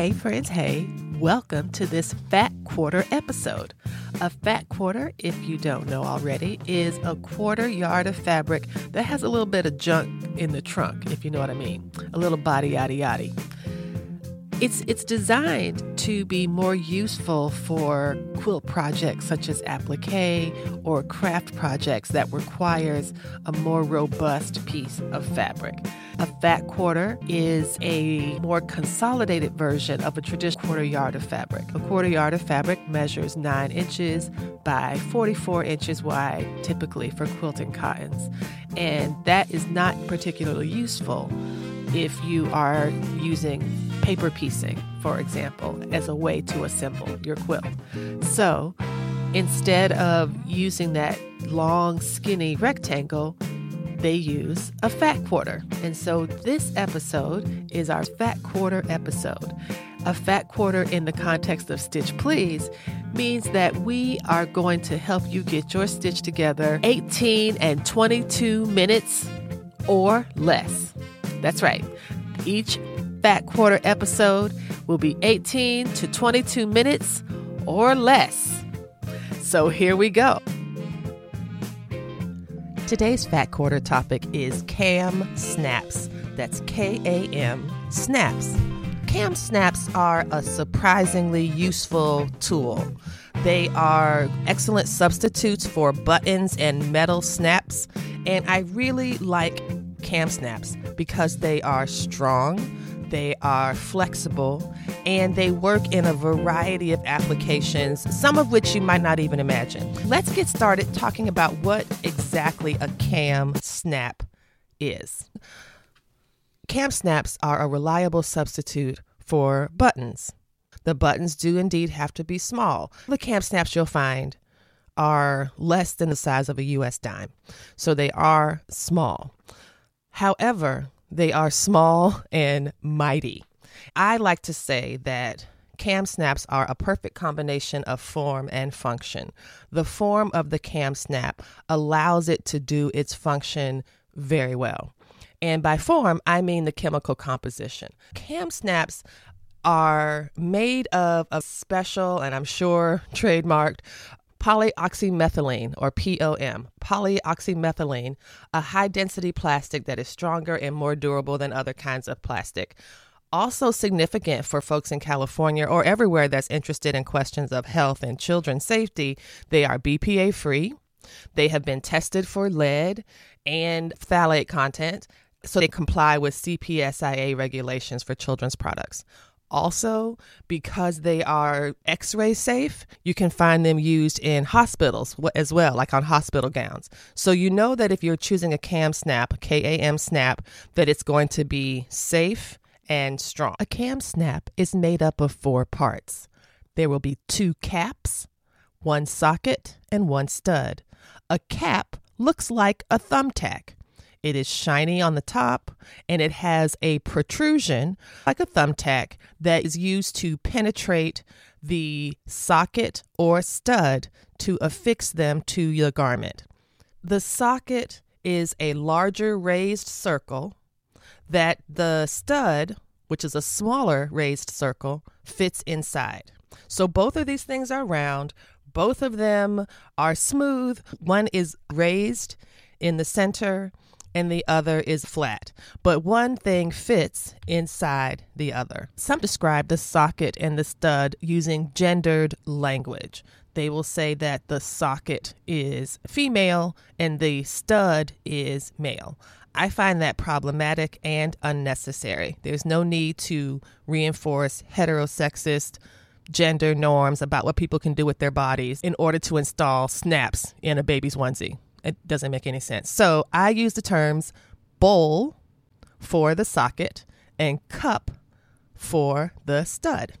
Hey, friends, hey, welcome to this Fat Quarter episode. A fat quarter, if you don't know already, is a quarter yard of fabric that has a little bit of junk in the trunk, if you know what I mean. A little body yaddy yaddy. It's, it's designed to be more useful for quilt projects such as applique or craft projects that requires a more robust piece of fabric. A fat quarter is a more consolidated version of a traditional quarter yard of fabric. A quarter yard of fabric measures 9 inches by 44 inches wide, typically for quilting cottons. And that is not particularly useful if you are using paper piecing, for example, as a way to assemble your quilt. So instead of using that long, skinny rectangle, they use a fat quarter. And so this episode is our fat quarter episode. A fat quarter in the context of Stitch Please means that we are going to help you get your stitch together 18 and 22 minutes or less. That's right. Each Fat Quarter episode will be 18 to 22 minutes or less. So here we go. Today's Fat Quarter topic is KAM snaps. That's K A M snaps. KAM snaps are a surprisingly useful tool. They are excellent substitutes for buttons and metal snaps, and I really like KAM snaps because they are strong, they are flexible, and they work in a variety of applications, some of which you might not even imagine. Let's get started talking about what exactly a KAM snap is. KAM snaps are a reliable substitute for buttons. The buttons do indeed have to be small. The KAM snaps you'll find are less than the size of a US dime, so they are small. However, they are small and mighty. I like to say that KAM snaps are a perfect combination of form and function. The form of the KAM snap allows it to do its function very well. And by form, I mean the chemical composition. KAM snaps are made of a special, and I'm sure trademarked, polyoxymethylene or POM, polyoxymethylene, a high density plastic that is stronger and more durable than other kinds of plastic. Also significant for folks in California or everywhere that's interested in questions of health and children's safety, they are BPA free. They have been tested for lead and phthalate content, so they comply with CPSIA regulations for children's products. Also, because they are x ray safe, you can find them used in hospitals as well, like on hospital gowns. So you know that if you're choosing a KAM snap, K A M snap, that it's going to be safe and strong. A KAM snap is made up of four parts there will be two caps, one socket, and one stud. A cap looks like a thumbtack. It is shiny on the top and it has a protrusion like a thumbtack that is used to penetrate the socket or stud to affix them to your garment. The socket is a larger raised circle that the stud, which is a smaller raised circle, fits inside. So both of these things are round. Both of them are smooth. One is raised in the center and the other is flat, but one thing fits inside the other. Some describe the socket and the stud using gendered language. They will say that the socket is female and the stud is male. I find that problematic and unnecessary. There's no need to reinforce heterosexist gender norms about what people can do with their bodies in order to install snaps in a baby's onesie. It doesn't make any sense. So I use the terms bowl for the socket and cup for the stud.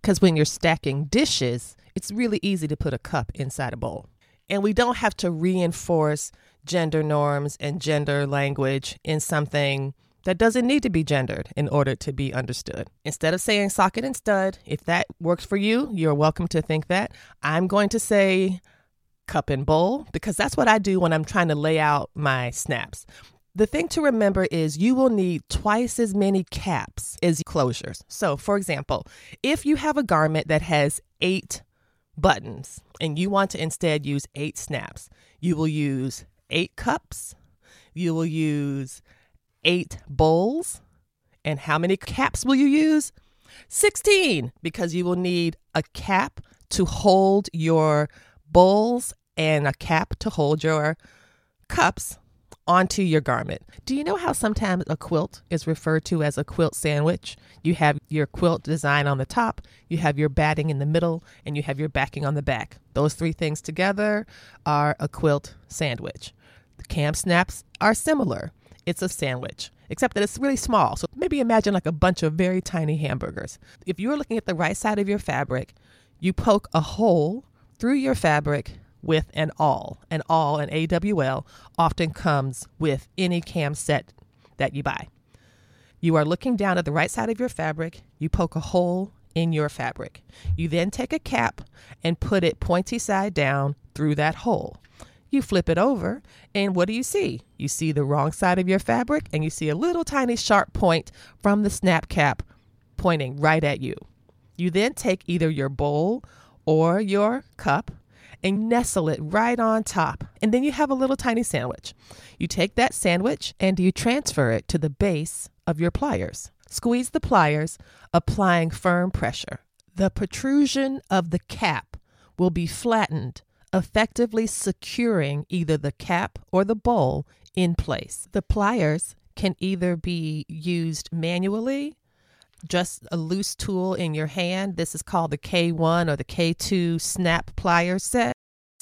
Because when you're stacking dishes, it's really easy to put a cup inside a bowl. And we don't have to reinforce gender norms and gender language in something that doesn't need to be gendered in order to be understood. Instead of saying socket and stud, if that works for you, you're welcome to think that. I'm going to say cup and bowl because that's what I do when I'm trying to lay out my snaps. The thing to remember is you will need twice as many caps as closures. So, for example, if you have a garment that has eight buttons and you want to instead use eight snaps, you will use eight cups, you will use eight bowls. And how many caps will you use? 16, because you will need a cap to hold your bowls and a cap to hold your cups onto your garment. Do you know how sometimes a quilt is referred to as a quilt sandwich? You have your quilt design on the top, you have your batting in the middle, and you have your backing on the back. Those three things together are a quilt sandwich. The KAM snaps are similar. It's a sandwich, except that it's really small. So maybe imagine like a bunch of very tiny hamburgers. If you're looking at the right side of your fabric, you poke a hole through your fabric with an awl. An awl, an AWL, often comes with any KAM set that you buy. You are looking down at the right side of your fabric, you poke a hole in your fabric. You then take a cap and put it pointy side down through that hole. You flip it over, and what do you see? You see the wrong side of your fabric, and you see a little tiny sharp point from the snap cap pointing right at you. You then take either your bowl or your cup and nestle it right on top. And then you have a little tiny sandwich. You take that sandwich and you transfer it to the base of your pliers. Squeeze the pliers, applying firm pressure. The protrusion of the cap will be flattened, effectively securing either the cap or the bowl in place. The pliers can either be used manually just a loose tool in your hand. This is called the K1 or the K2 snap plier set.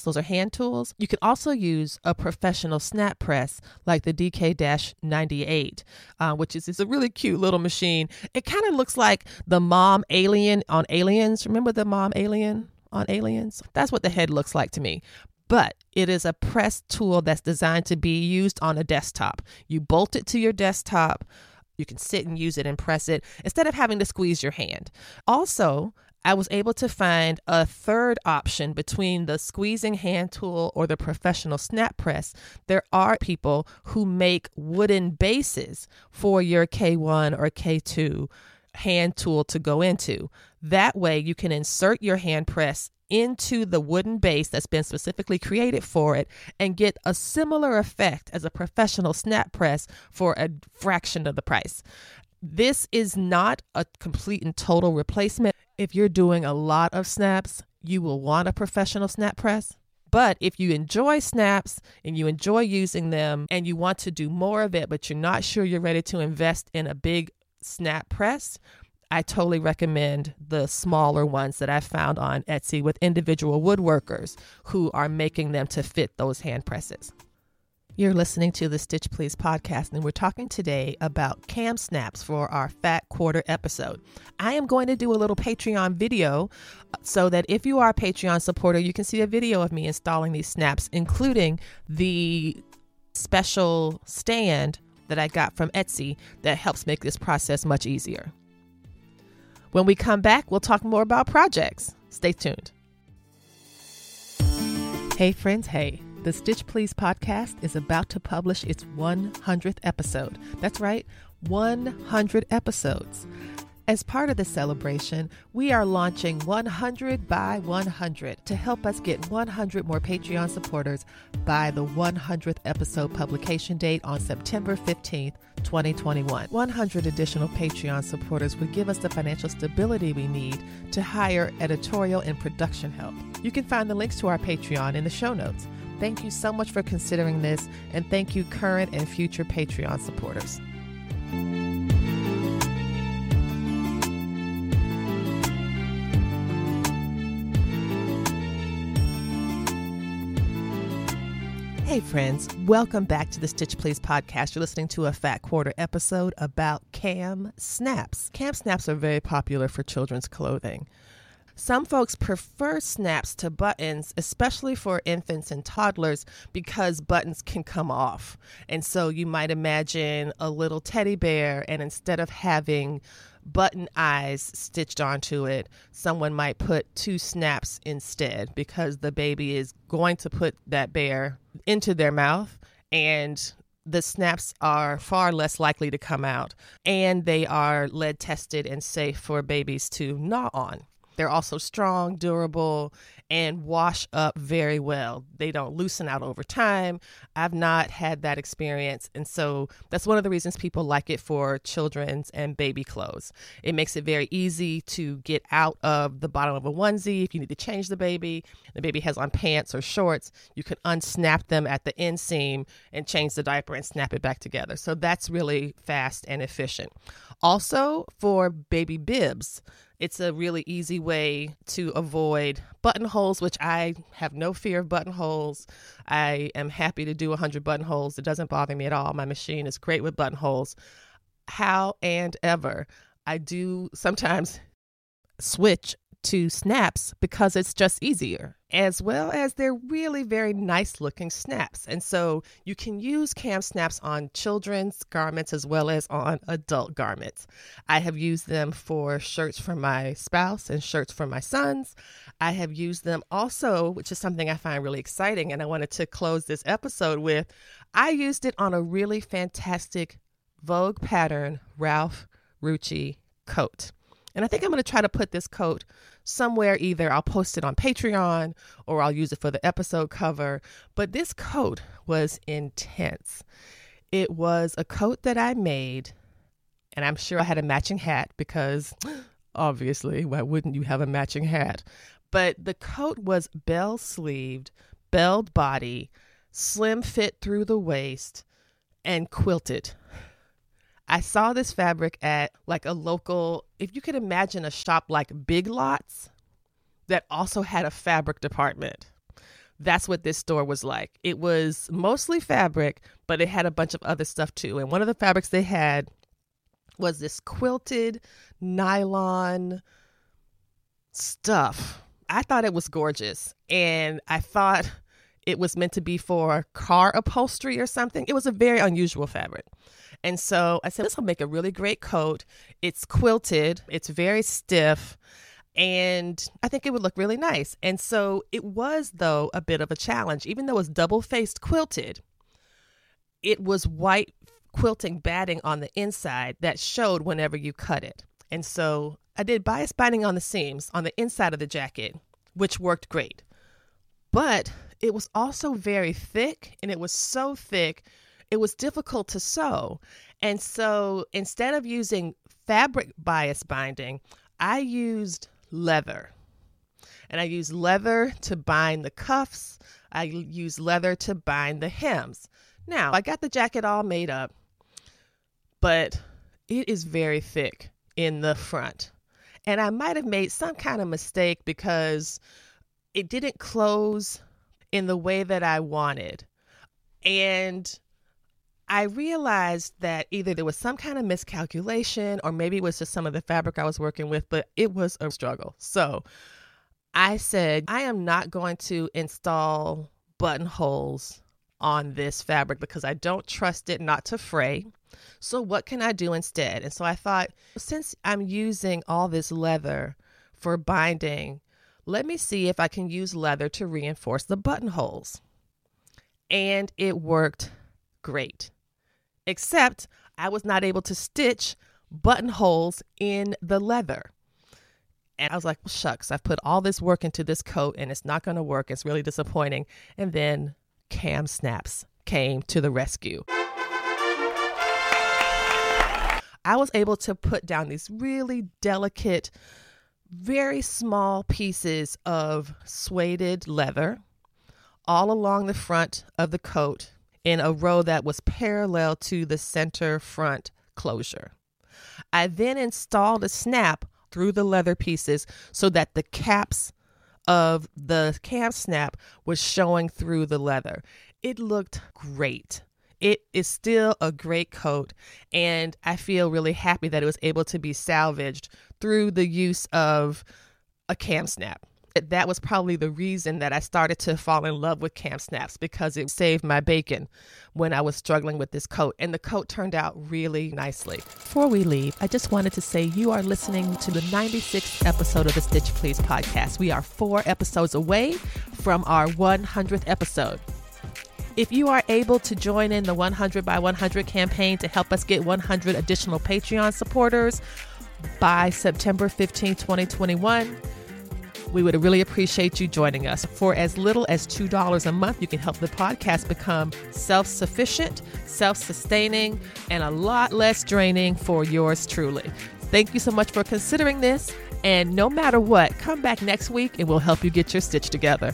Those are hand tools. You can also use a professional snap press like the DK 98, uh, which is, is a really cute little machine. It kind of looks like the mom alien on Aliens. Remember the mom alien on Aliens? That's what the head looks like to me but it is a press tool that's designed to be used on a desktop. You bolt it to your desktop, you can sit and use it and press it instead of having to squeeze your hand. Also, I was able to find a third option between the squeezing hand tool or the professional snap press. There are people who make wooden bases for your K1 or K2 hand tool to go into. That way, you can insert your hand press into the wooden base that's been specifically created for it and get a similar effect as a professional snap press for a fraction of the price. This is not a complete and total replacement. If you're doing a lot of snaps, you will want a professional snap press. But if you enjoy snaps and you enjoy using them and you want to do more of it, but you're not sure you're ready to invest in a big snap press, I totally recommend the smaller ones that I found on Etsy with individual woodworkers who are making them to fit those hand presses. You're listening to the Stitch Please podcast, and we're talking today about KAM snaps for our Fat Quarter episode. I am going to do a little Patreon video so that if you are a Patreon supporter, you can see a video of me installing these snaps, including the special stand that I got from Etsy that helps make this process much easier. When we come back, we'll talk more about projects. Stay tuned. Hey, friends, hey. The Stitch Please podcast is about to publish its 100th episode. That's right, 100 episodes. As part of the celebration, we are launching 100 by 100 to help us get 100 more Patreon supporters by the 100th episode publication date on September 15th, 2021. 100 additional Patreon supporters would give us the financial stability we need to hire editorial and production help. You can find the links to our Patreon in the show notes. Thank you so much for considering this, and thank you, current and future Patreon supporters. Hey, friends, welcome back to the Stitch Please podcast. You're listening to a Fat Quarter episode about KAM snaps. KAM snaps are very popular for children's clothing. Some folks prefer snaps to buttons, especially for infants and toddlers, because buttons can come off. And so you might imagine a little teddy bear, and instead of having button eyes stitched onto it, someone might put two snaps instead because the baby is going to put that bear into their mouth and the snaps are far less likely to come out and they are lead tested and safe for babies to gnaw on. They're also strong, durable, and wash up very well. They don't loosen out over time. I've not had that experience. And so that's one of the reasons people like it for children's and baby clothes. It makes it very easy to get out of the bottom of a onesie if you need to change the baby. The baby has on pants or shorts. You can unsnap them at the inseam and change the diaper and snap it back together. So that's really fast and efficient. Also, for baby bibs, it's a really easy way to avoid buttonholes, which I have no fear of buttonholes. I am happy to do 100 buttonholes. It doesn't bother me at all. My machine is great with buttonholes. How and ever, I do sometimes switch to snaps because it's just easier, as well as they're really very nice looking snaps. And so you can use KAM snaps on children's garments as well as on adult garments. I have used them for shirts for my spouse and shirts for my sons. I have used them also, which is something I find really exciting, and I wanted to close this episode with. I used it on a really fantastic Vogue pattern Ralph Rucci coat. And I think I'm going to try to put this coat somewhere. Either I'll post it on Patreon or I'll use it for the episode cover. But this coat was intense. It was a coat that I made, and I'm sure I had a matching hat because obviously, why wouldn't you have a matching hat? But the coat was bell sleeved, belled body, slim fit through the waist, and quilted. I saw this fabric at like a local, if you could imagine a shop like Big Lots that also had a fabric department. That's what this store was like. It was mostly fabric, but it had a bunch of other stuff too. And one of the fabrics they had was this quilted nylon stuff. I thought it was gorgeous. And I thought it was meant to be for car upholstery or something. It was a very unusual fabric. And so I said, this will make a really great coat. It's quilted, it's very stiff, and I think it would look really nice. And so it was, though, a bit of a challenge. Even though it was double faced quilted, it was white quilting batting on the inside that showed whenever you cut it. And so I did bias binding on the seams on the inside of the jacket, which worked great. But it was also very thick, and it was so thick it was difficult to sew. And so instead of using fabric bias binding, I used leather. And I used leather to bind the cuffs. I used leather to bind the hems. Now, I got the jacket all made up, but it is very thick in the front. And I might have made some kind of mistake because it didn't close in the way that I wanted. And I realized that either there was some kind of miscalculation or maybe it was just some of the fabric I was working with, but it was a struggle. So I said, I am not going to install buttonholes on this fabric because I don't trust it not to fray. So, what can I do instead? And so I thought, since I'm using all this leather for binding, let me see if I can use leather to reinforce the buttonholes. And it worked great except I was not able to stitch buttonholes in the leather. And I was like, well, shucks, I've put all this work into this coat and it's not going to work. It's really disappointing. And then KAM Snaps came to the rescue. I was able to put down these really delicate, very small pieces of suede leather all along the front of the coat in a row that was parallel to the center front closure. I then installed a snap through the leather pieces so that the caps of the KAM snap was showing through the leather. it looked great. It is still a great coat, and I feel really happy that it was able to be salvaged through the use of a KAM snap that was probably the reason that I started to fall in love with KAM Snaps because it saved my bacon when I was struggling with this coat. And the coat turned out really nicely. Before we leave, I just wanted to say you are listening to the 96th episode of the Stitch Please podcast. We are four episodes away from our 100th episode. If you are able to join in the 100 by 100 campaign to help us get 100 additional Patreon supporters by September 15, 2021, we would really appreciate you joining us. For as little as $2 a month, you can help the podcast become self sufficient, self sustaining, and a lot less draining for yours truly. Thank you so much for considering this. And no matter what, come back next week and we'll help you get your stitch together.